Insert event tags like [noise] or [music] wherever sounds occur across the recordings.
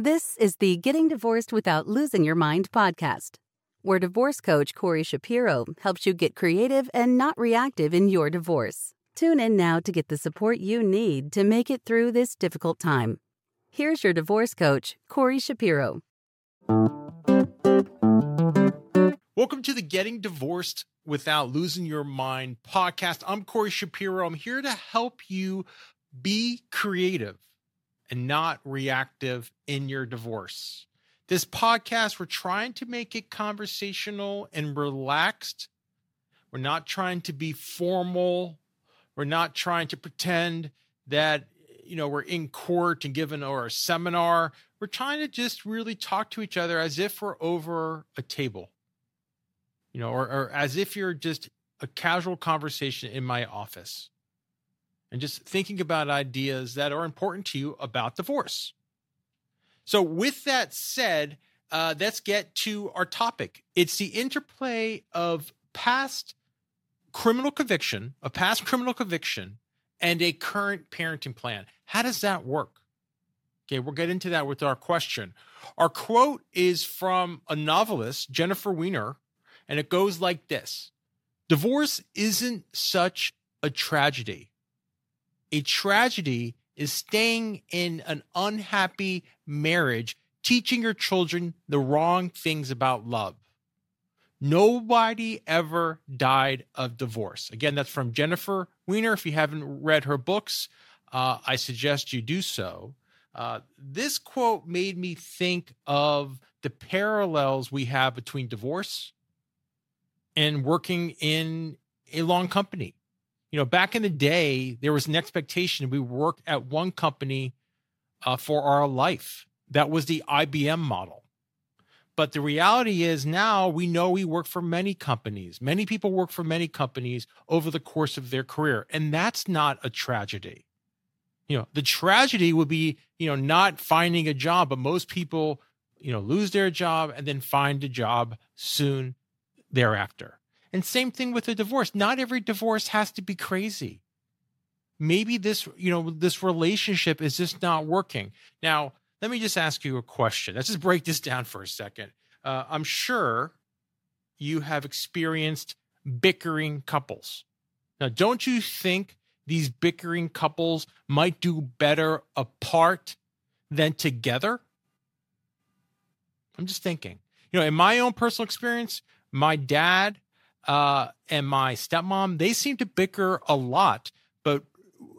This is the Getting Divorced Without Losing Your Mind podcast, where divorce coach Corey Shapiro helps you get creative and not reactive in your divorce. Tune in now to get the support you need to make it through this difficult time. Here's your divorce coach, Corey Shapiro. Welcome to the Getting Divorced Without Losing Your Mind podcast. I'm Corey Shapiro. I'm here to help you be creative and not reactive in your divorce. This podcast, we're trying to make it conversational and relaxed. We're not trying to be formal. We're not trying to pretend that you know we're in court and given or a seminar. We're trying to just really talk to each other as if we're over a table. You know, or, or as if you're just a casual conversation in my office and just thinking about ideas that are important to you about divorce. So, with that said, uh, let's get to our topic. It's the interplay of past criminal conviction, a past criminal conviction, and a current parenting plan. How does that work? Okay, we'll get into that with our question. Our quote is from a novelist, Jennifer Weiner, and it goes like this Divorce isn't such a tragedy a tragedy is staying in an unhappy marriage, teaching your children the wrong things about love. Nobody ever died of divorce. Again, that's from Jennifer Weiner. If you haven't read her books, uh, I suggest you do so. Uh, this quote made me think of the parallels we have between divorce and working in a long company you know, back in the day, there was an expectation we work at one company uh, for our life. That was the IBM model. But the reality is now we know we work for many companies. Many people work for many companies over the course of their career. And that's not a tragedy. You know, the tragedy would be, you know, not finding a job, but most people, you know, lose their job and then find a job soon thereafter. And same thing with a divorce. Not every divorce has to be crazy. Maybe this, you know, this relationship is just not working. Now, let me just ask you a question. Let's just break this down for a second. Uh, I'm sure you have experienced bickering couples. Now, don't you think these bickering couples might do better apart than together? I'm just thinking. You know, in my own personal experience, my dad uh, and my stepmom, they seem to bicker a lot, but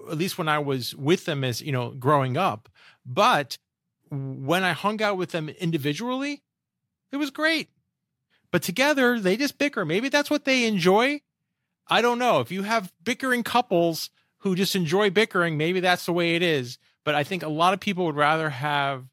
at least when I was with them as, you know, growing up. But when I hung out with them individually, it was great. But together, they just bicker. Maybe that's what they enjoy. I don't know. If you have bickering couples who just enjoy bickering, maybe that's the way it is. But I think a lot of people would rather have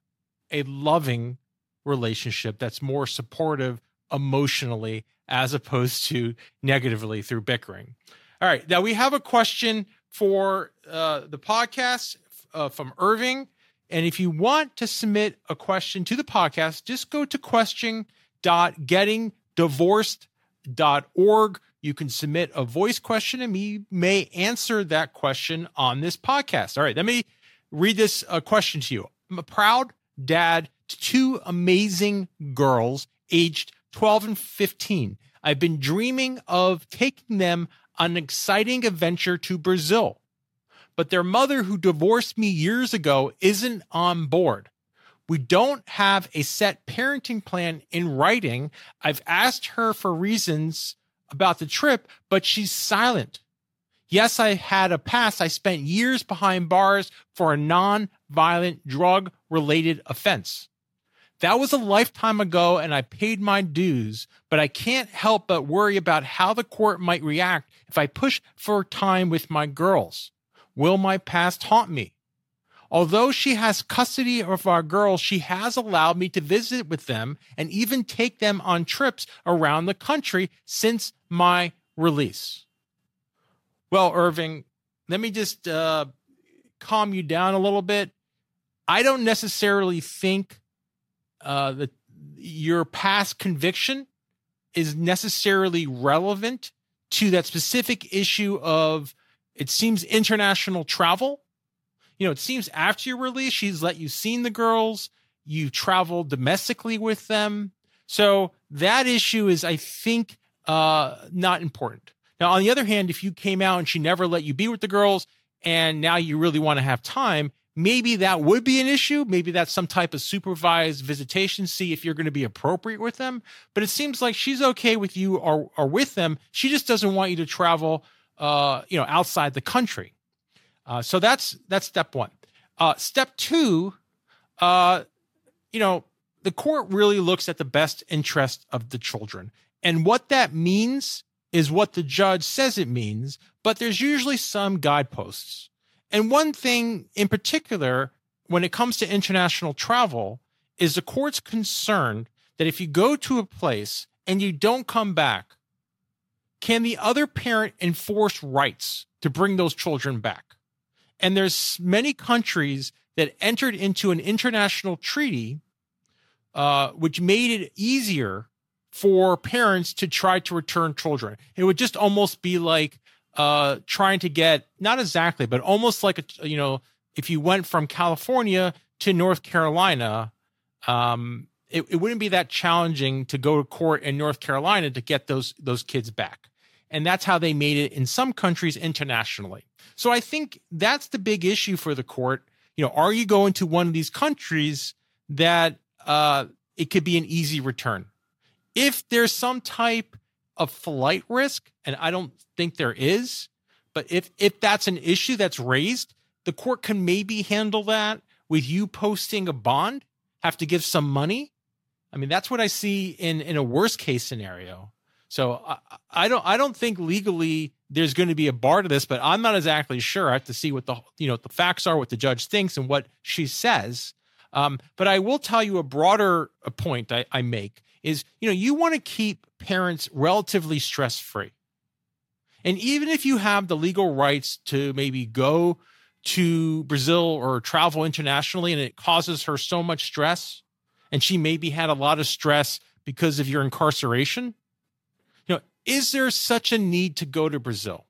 a loving relationship that's more supportive emotionally as opposed to negatively through bickering. All right. Now we have a question for uh, the podcast uh, from Irving. And if you want to submit a question to the podcast, just go to question.gettingdivorced.org. You can submit a voice question and we may answer that question on this podcast. All right. Let me read this uh, question to you. I'm a proud dad to two amazing girls aged 12 and 15. I've been dreaming of taking them on an exciting adventure to Brazil. But their mother, who divorced me years ago, isn't on board. We don't have a set parenting plan in writing. I've asked her for reasons about the trip, but she's silent. Yes, I had a past. I spent years behind bars for a non violent drug related offense. That was a lifetime ago and I paid my dues, but I can't help but worry about how the court might react if I push for time with my girls. Will my past haunt me? Although she has custody of our girls, she has allowed me to visit with them and even take them on trips around the country since my release. Well, Irving, let me just uh, calm you down a little bit. I don't necessarily think uh, the your past conviction is necessarily relevant to that specific issue of it seems international travel. You know, it seems after your release, she's let you seen the girls. you traveled domestically with them. So that issue is, I think, uh, not important. Now, on the other hand, if you came out and she never let you be with the girls and now you really want to have time, maybe that would be an issue. Maybe that's some type of supervised visitation, see if you're going to be appropriate with them. But it seems like she's okay with you or, or with them. She just doesn't want you to travel, uh, you know, outside the country. Uh, so that's, that's step one. Uh, step two, uh, you know, the court really looks at the best interest of the children. And what that means is what the judge says it means, but there's usually some guideposts. And one thing in particular, when it comes to international travel, is the court's concerned that if you go to a place and you don't come back, can the other parent enforce rights to bring those children back? And there's many countries that entered into an international treaty, uh, which made it easier for parents to try to return children. It would just almost be like uh, trying to get not exactly, but almost like a you know if you went from California to North Carolina, um, it, it wouldn't be that challenging to go to court in North Carolina to get those those kids back. And that's how they made it in some countries internationally. So I think that's the big issue for the court. You know, are you going to one of these countries that uh, it could be an easy return? If there's some type of flight risk, and I don't think there is, but if if that's an issue that's raised, the court can maybe handle that with you posting a bond, have to give some money. I mean, that's what I see in in a worst case scenario. So I, I don't I don't think legally there's going to be a bar to this, but I'm not exactly sure. I have to see what the you know the facts are, what the judge thinks, and what she says. Um, but I will tell you a broader point I, I make is you know you want to keep parents relatively stress free. And even if you have the legal rights to maybe go to Brazil or travel internationally and it causes her so much stress, and she maybe had a lot of stress because of your incarceration, you know, is there such a need to go to Brazil?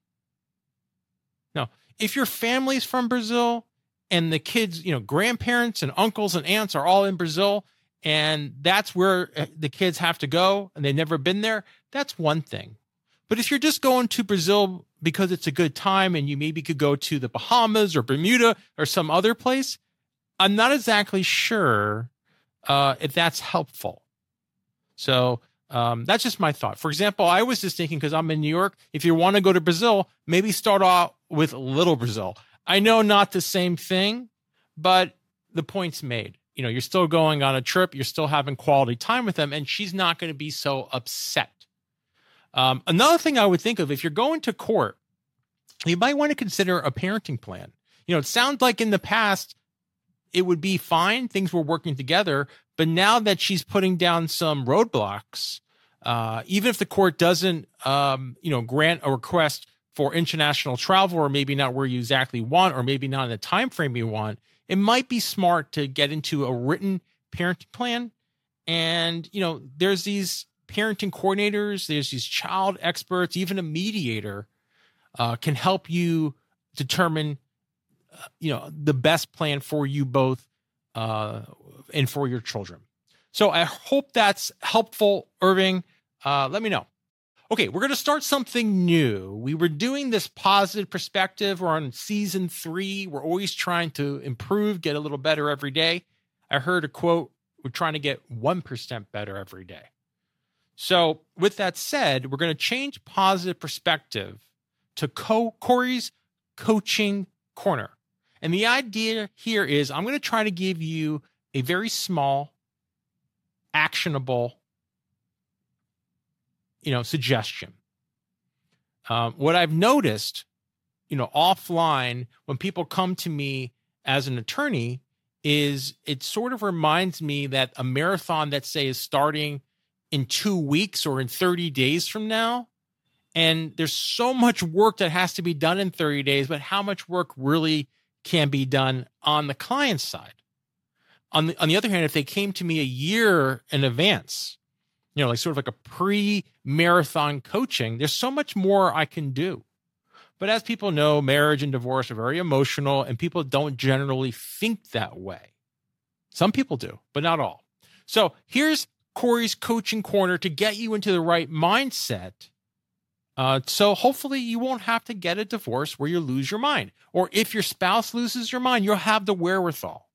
Now, if your family's from Brazil and the kids, you know, grandparents and uncles and aunts are all in Brazil, and that's where uh, the kids have to go and they've never been there, that's one thing. But if you're just going to Brazil because it's a good time and you maybe could go to the Bahamas or Bermuda or some other place, I'm not exactly sure uh, if that's helpful. So um, that's just my thought. For example, I was just thinking because I'm in New York, if you want to go to Brazil, maybe start off with Little Brazil. I know not the same thing, but the point's made you know, you're still going on a trip, you're still having quality time with them, and she's not going to be so upset. Um, another thing I would think of if you're going to court, you might want to consider a parenting plan. You know, it sounds like in the past it would be fine, things were working together, but now that she's putting down some roadblocks, uh, even if the court doesn't, um, you know, grant a request for international travel, or maybe not where you exactly want, or maybe not in the time frame you want, it might be smart to get into a written parenting plan. And, you know, there's these parenting coordinators, there's these child experts, even a mediator uh, can help you determine, uh, you know, the best plan for you both uh, and for your children. So I hope that's helpful, Irving. Uh, let me know okay, we're going to start something new. We were doing this positive perspective. We're on season three. We're always trying to improve, get a little better every day. I heard a quote we're trying to get 1% better every day. So, with that said, we're going to change positive perspective to Co- Corey's coaching corner. And the idea here is I'm going to try to give you a very small, actionable you know, suggestion. Um, what I've noticed, you know, offline when people come to me as an attorney is it sort of reminds me that a marathon that say is starting in two weeks or in 30 days from now. And there's so much work that has to be done in 30 days, but how much work really can be done on the client side? On the, on the other hand, if they came to me a year in advance, you know, like sort of like a pre marathon coaching, there's so much more I can do. But as people know, marriage and divorce are very emotional and people don't generally think that way. Some people do, but not all. So here's Corey's coaching corner to get you into the right mindset. Uh, so hopefully you won't have to get a divorce where you lose your mind. Or if your spouse loses your mind, you'll have the wherewithal,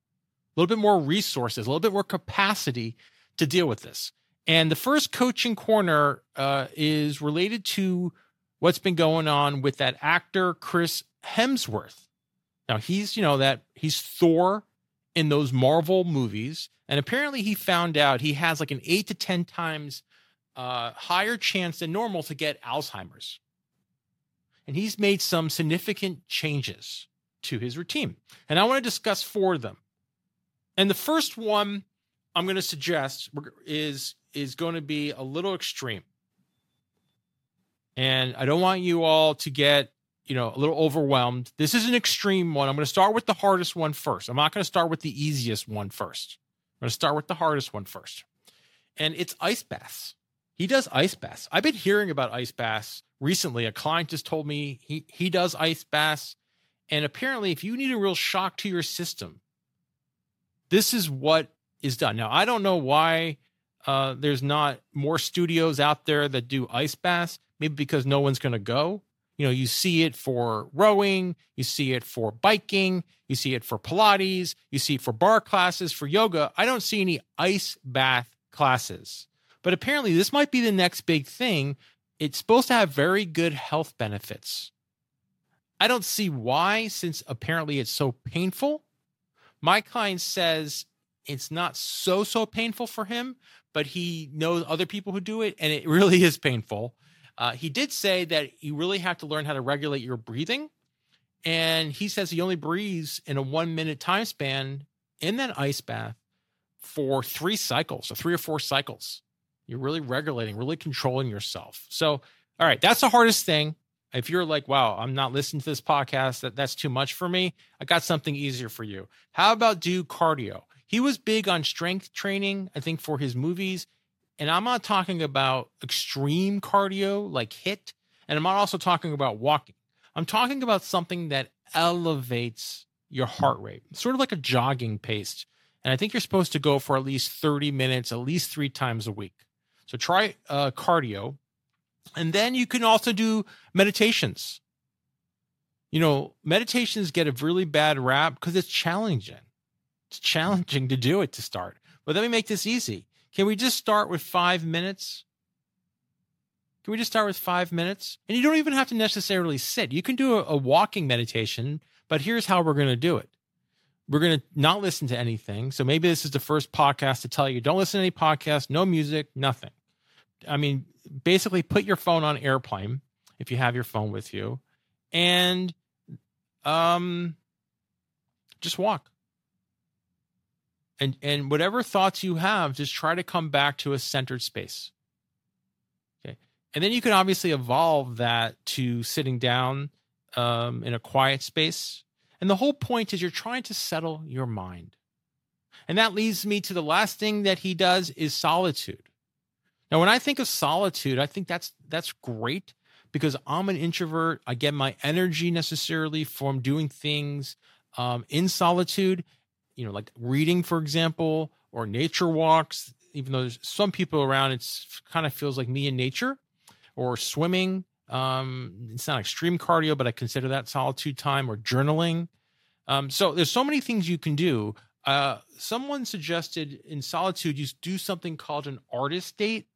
a little bit more resources, a little bit more capacity to deal with this. And the first coaching corner uh, is related to what's been going on with that actor Chris Hemsworth. Now he's, you know, that he's Thor in those Marvel movies, and apparently he found out he has like an eight to ten times uh, higher chance than normal to get Alzheimer's. And he's made some significant changes to his routine, and I want to discuss four of them. And the first one I'm going to suggest is is going to be a little extreme. And I don't want you all to get, you know, a little overwhelmed. This is an extreme one. I'm going to start with the hardest one first. I'm not going to start with the easiest one first. I'm going to start with the hardest one first. And it's ice baths. He does ice baths. I've been hearing about ice baths recently. A client just told me he he does ice baths. And apparently, if you need a real shock to your system, this is what is done. Now, I don't know why uh, there's not more studios out there that do ice baths. Maybe because no one's going to go. You know, you see it for rowing, you see it for biking, you see it for Pilates, you see it for barre classes, for yoga. I don't see any ice bath classes. But apparently, this might be the next big thing. It's supposed to have very good health benefits. I don't see why, since apparently it's so painful. My client says it's not so so painful for him, but he knows other people who do it, and it [laughs] really is painful. Uh, he did say that you really have to learn how to regulate your breathing, and he says he only breathes in a one minute time span in that ice bath for three cycles, so three or four cycles. You're really regulating, really controlling yourself. So, all right, that's the hardest thing. If you're like, wow, I'm not listening to this podcast, that, that's too much for me, I got something easier for you. How about do cardio? He was big on strength training, I think, for his movies. And I'm not talking about extreme cardio like HIIT. And I'm not also talking about walking. I'm talking about something that elevates your heart rate, sort of like a jogging pace. And I think you're supposed to go for at least 30 minutes, at least three times a week. So try uh, cardio. And then you can also do meditations. You know, meditations get a really bad rap because it's challenging. It's challenging to do it to start. But let me make this easy. Can we just start with five minutes? Can we just start with five minutes? And you don't even have to necessarily sit. You can do a, a walking meditation, but here's how we're going to do it. We're going to not listen to anything. So maybe this is the first podcast to tell you don't listen to any podcast, no music, nothing. I mean, basically put your phone on airplane if you have your phone with you and um just walk and and whatever thoughts you have just try to come back to a centered space. Okay. And then you can obviously evolve that to sitting down um, in a quiet space. And the whole point is you're trying to settle your mind. And that leads me to the last thing that he does is solitude. Now when i think of solitude i think that's that's great because i'm an introvert. I get my energy necessarily from doing things um, in solitude you know, like reading, for example, or nature walks, even though there's some people around, it's kind of feels like me in nature or swimming. Um, it's not extreme cardio, but I consider that solitude time or journaling. Um, so there's so many things you can do. Uh, someone suggested in solitude, you do something called an artist date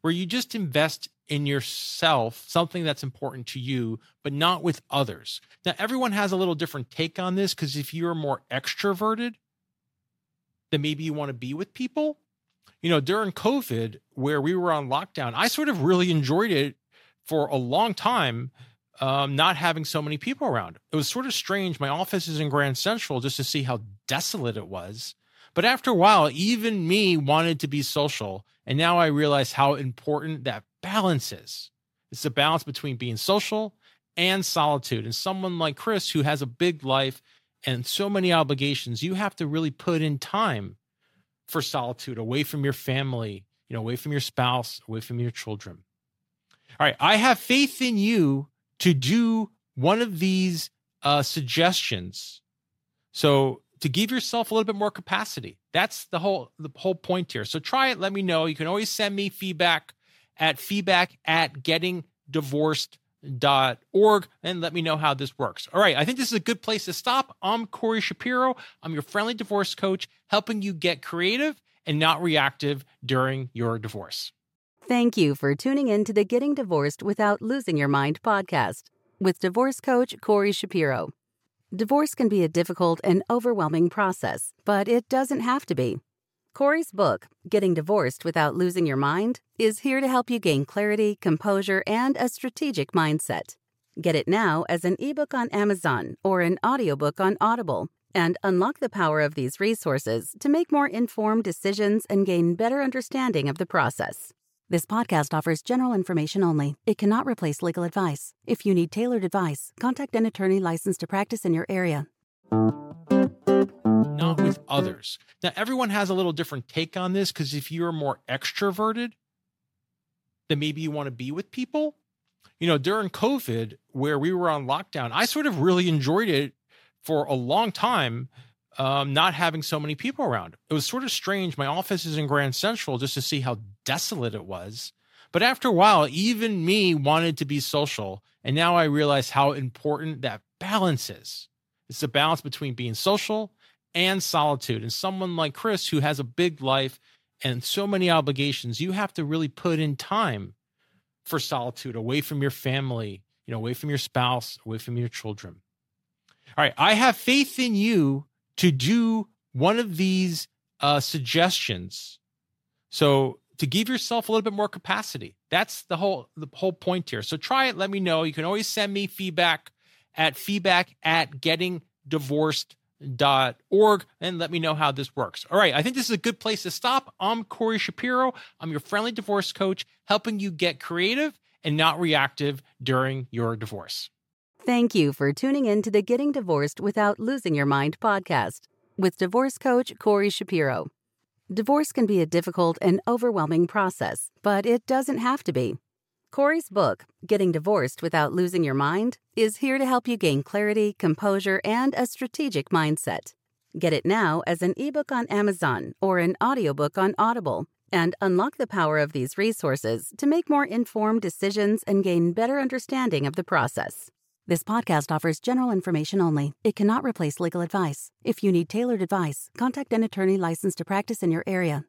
where you just invest in yourself, something that's important to you, but not with others. Now, everyone has a little different take on this because if you're more extroverted, then maybe you want to be with people. You know, during COVID, where we were on lockdown, I sort of really enjoyed it for a long time, um, not having so many people around. It was sort of strange. My office is in Grand Central just to see how desolate it was. But after a while, even me wanted to be social. And now I realize how important that balance is. It's the balance between being social and solitude. And someone like Chris, who has a big life and so many obligations, you have to really put in time for solitude away from your family, you know, away from your spouse, away from your children. All right, I have faith in you to do one of these uh, suggestions. So, to give yourself a little bit more capacity, That's the whole the whole point here. So try it. Let me know. You can always send me feedback at feedback at gettingdivorced.org and let me know how this works. All right. I think this is a good place to stop. I'm Corey Shapiro. I'm your friendly divorce coach, helping you get creative and not reactive during your divorce. Thank you for tuning in to the Getting Divorced Without Losing Your Mind podcast with divorce coach Corey Shapiro. Divorce can be a difficult and overwhelming process, but it doesn't have to be. Corey's book, Getting Divorced Without Losing Your Mind, is here to help you gain clarity, composure, and a strategic mindset. Get it now as an ebook on Amazon or an audiobook on Audible and unlock the power of these resources to make more informed decisions and gain better understanding of the process. This podcast offers general information only. It cannot replace legal advice. If you need tailored advice, contact an attorney licensed to practice in your area. Not with others. Now, everyone has a little different take on this because if you're more extroverted, then maybe you want to be with people. You know, during COVID, where we were on lockdown, I sort of really enjoyed it for a long time um, not having so many people around. It was sort of strange. My office is in Grand Central just to see how desolate it was. But after a while, even me wanted to be social. And now I realize how important that balance is. It's the balance between being social and solitude. And someone like Chris, who has a big life and so many obligations, you have to really put in time for solitude away from your family, you know, away from your spouse, away from your children. All right. I have faith in you to do one of these uh, suggestions. So to give yourself a little bit more capacity. That's the whole the whole point here. So try it. Let me know. You can always send me feedback at feedback at gettingdivorced.org and let me know how this works. All right. I think this is a good place to stop. I'm Corey Shapiro. I'm your friendly divorce coach, helping you get creative and not reactive during your divorce. Thank you for tuning in to the Getting Divorced Without Losing Your Mind podcast with divorce coach Corey Shapiro. Divorce can be a difficult and overwhelming process, but it doesn't have to be. Corey's book, Getting Divorced Without Losing Your Mind, is here to help you gain clarity, composure, and a strategic mindset. Get it now as an ebook on Amazon or an audiobook on Audible and unlock the power of these resources to make more informed decisions and gain better understanding of the process. This podcast offers general information only. It cannot replace legal advice. If you need tailored advice, contact an attorney licensed to practice in your area.